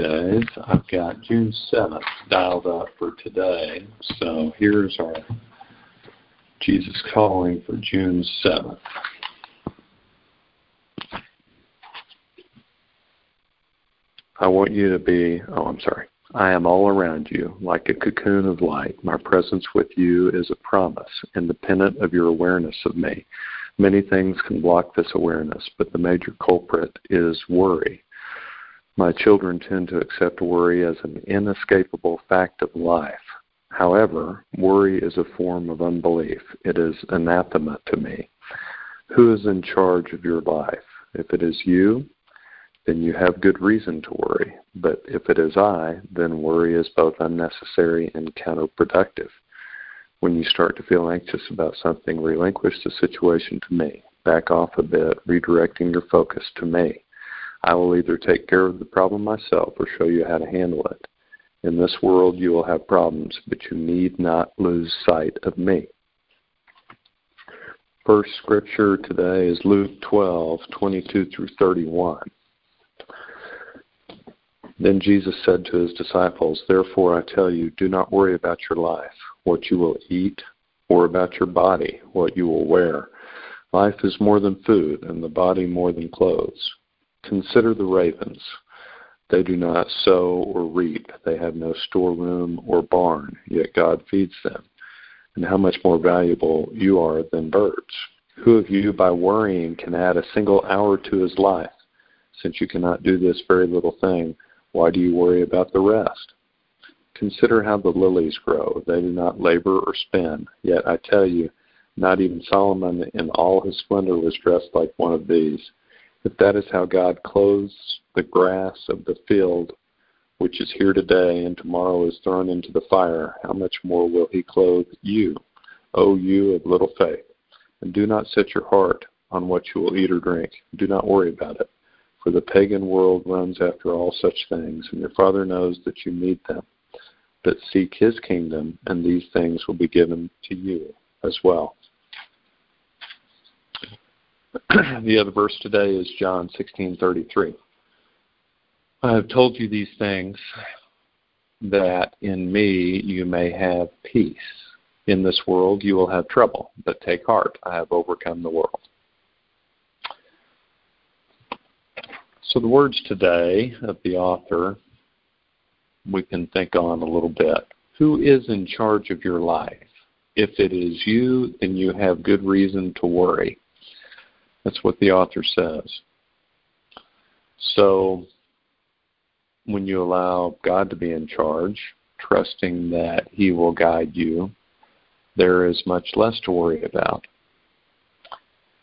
days. I've got June 7th dialed up for today. So here's our Jesus calling for June 7th. I want you to be, oh, I'm sorry. I am all around you, like a cocoon of light. My presence with you is a promise, independent of your awareness of me. Many things can block this awareness, but the major culprit is worry. My children tend to accept worry as an inescapable fact of life. However, worry is a form of unbelief. It is anathema to me. Who is in charge of your life? If it is you, then you have good reason to worry. But if it is I, then worry is both unnecessary and counterproductive. When you start to feel anxious about something, relinquish the situation to me. Back off a bit, redirecting your focus to me. I will either take care of the problem myself or show you how to handle it. In this world, you will have problems, but you need not lose sight of me. First scripture today is Luke 12, 22 through 31. Then Jesus said to his disciples, Therefore I tell you, do not worry about your life, what you will eat, or about your body, what you will wear. Life is more than food, and the body more than clothes. Consider the ravens. They do not sow or reap. They have no storeroom or barn, yet God feeds them. And how much more valuable you are than birds. Who of you, by worrying, can add a single hour to his life? Since you cannot do this very little thing, why do you worry about the rest? Consider how the lilies grow. They do not labor or spin. Yet I tell you, not even Solomon in all his splendor was dressed like one of these. If that is how God clothes the grass of the field, which is here today and tomorrow is thrown into the fire, how much more will He clothe you, O you of little faith? And do not set your heart on what you will eat or drink. Do not worry about it, for the pagan world runs after all such things, and your Father knows that you need them. But seek His kingdom, and these things will be given to you as well. the other verse today is John 16:33. I have told you these things that in me you may have peace. In this world you will have trouble, but take heart, I have overcome the world. So the words today of the author we can think on a little bit. Who is in charge of your life? If it is you, then you have good reason to worry. That's what the author says. So, when you allow God to be in charge, trusting that He will guide you, there is much less to worry about.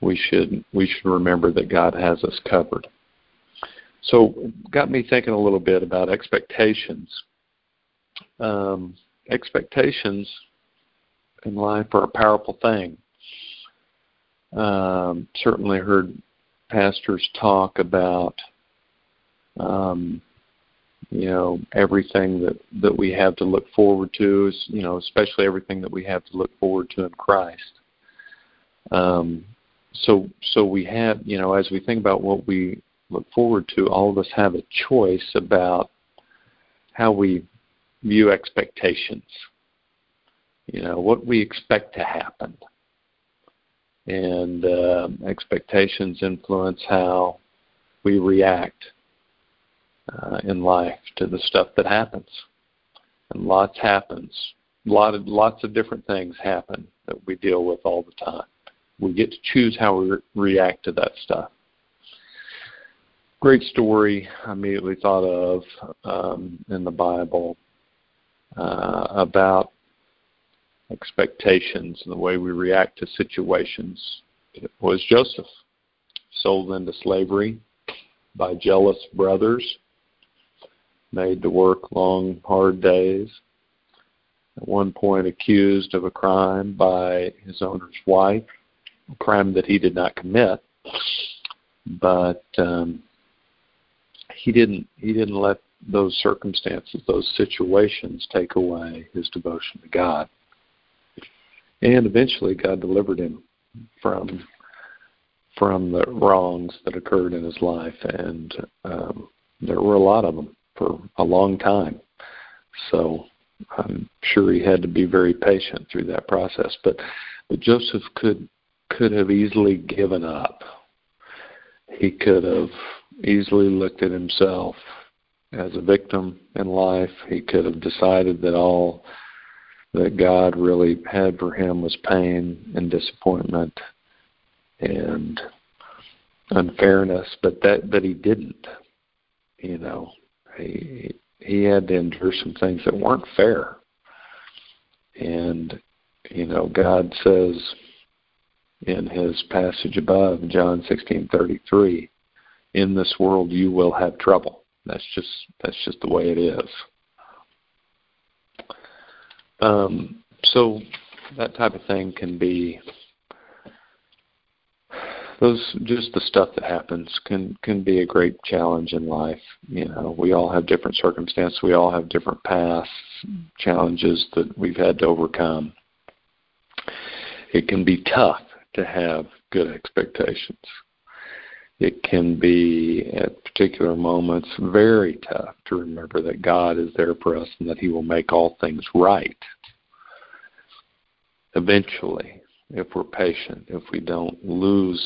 We should we should remember that God has us covered. So, got me thinking a little bit about expectations. Um, expectations in life are a powerful thing. Um, certainly heard pastors talk about, um, you know, everything that that we have to look forward to is, you know, especially everything that we have to look forward to in Christ. Um, so, so we have, you know, as we think about what we look forward to, all of us have a choice about how we view expectations. You know, what we expect to happen and uh, expectations influence how we react uh, in life to the stuff that happens. And lots happens. Lot of lots of different things happen that we deal with all the time. We get to choose how we re- react to that stuff. Great story I immediately thought of um, in the Bible uh, about expectations and the way we react to situations. It was Joseph, sold into slavery by jealous brothers, made to work long, hard days. At one point, accused of a crime by his owner's wife, a crime that he did not commit, but um, he didn't. He didn't let those circumstances, those situations, take away his devotion to God. And eventually, God delivered him from from the wrongs that occurred in his life, and um, there were a lot of them. for a long time. So I'm sure he had to be very patient through that process. But, but Joseph could could have easily given up. He could have easily looked at himself as a victim in life. He could have decided that all that God really had for him was pain and disappointment and unfairness, but that but he didn't. You know, he he had to endure some things that weren't fair. And you know, God says in his passage above, John sixteen thirty three, in this world you will have trouble. That's just that's just the way it is. Um, so that type of thing can be those just the stuff that happens can can be a great challenge in life. You know, we all have different circumstances. We all have different paths, challenges that we've had to overcome. It can be tough to have good expectations. It can be at particular moments very tough to remember that God is there for us and that He will make all things right. Eventually, if we're patient, if we don't lose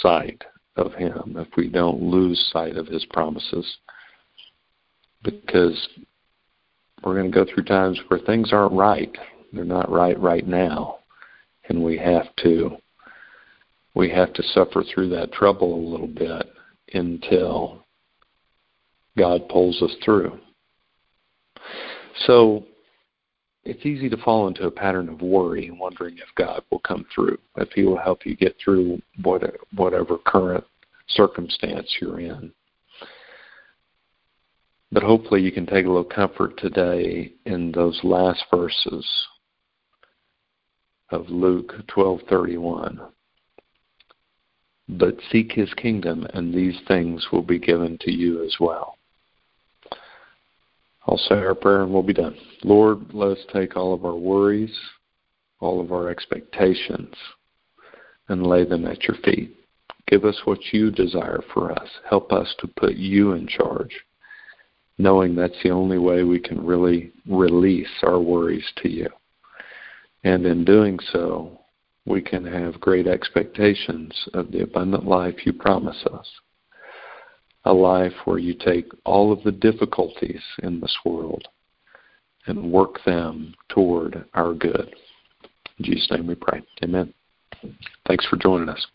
sight of Him, if we don't lose sight of His promises, because we're going to go through times where things aren't right. They're not right right now, and we have to we have to suffer through that trouble a little bit until God pulls us through. So it's easy to fall into a pattern of worry, wondering if God will come through, if He will help you get through whatever current circumstance you're in. But hopefully, you can take a little comfort today in those last verses of Luke 12:31. But seek His kingdom, and these things will be given to you as well. I'll say our prayer and we'll be done. Lord, let us take all of our worries, all of our expectations, and lay them at your feet. Give us what you desire for us. Help us to put you in charge, knowing that's the only way we can really release our worries to you. And in doing so, we can have great expectations of the abundant life you promise us a life where you take all of the difficulties in this world and work them toward our good. In Jesus' name we pray. Amen. Thanks for joining us.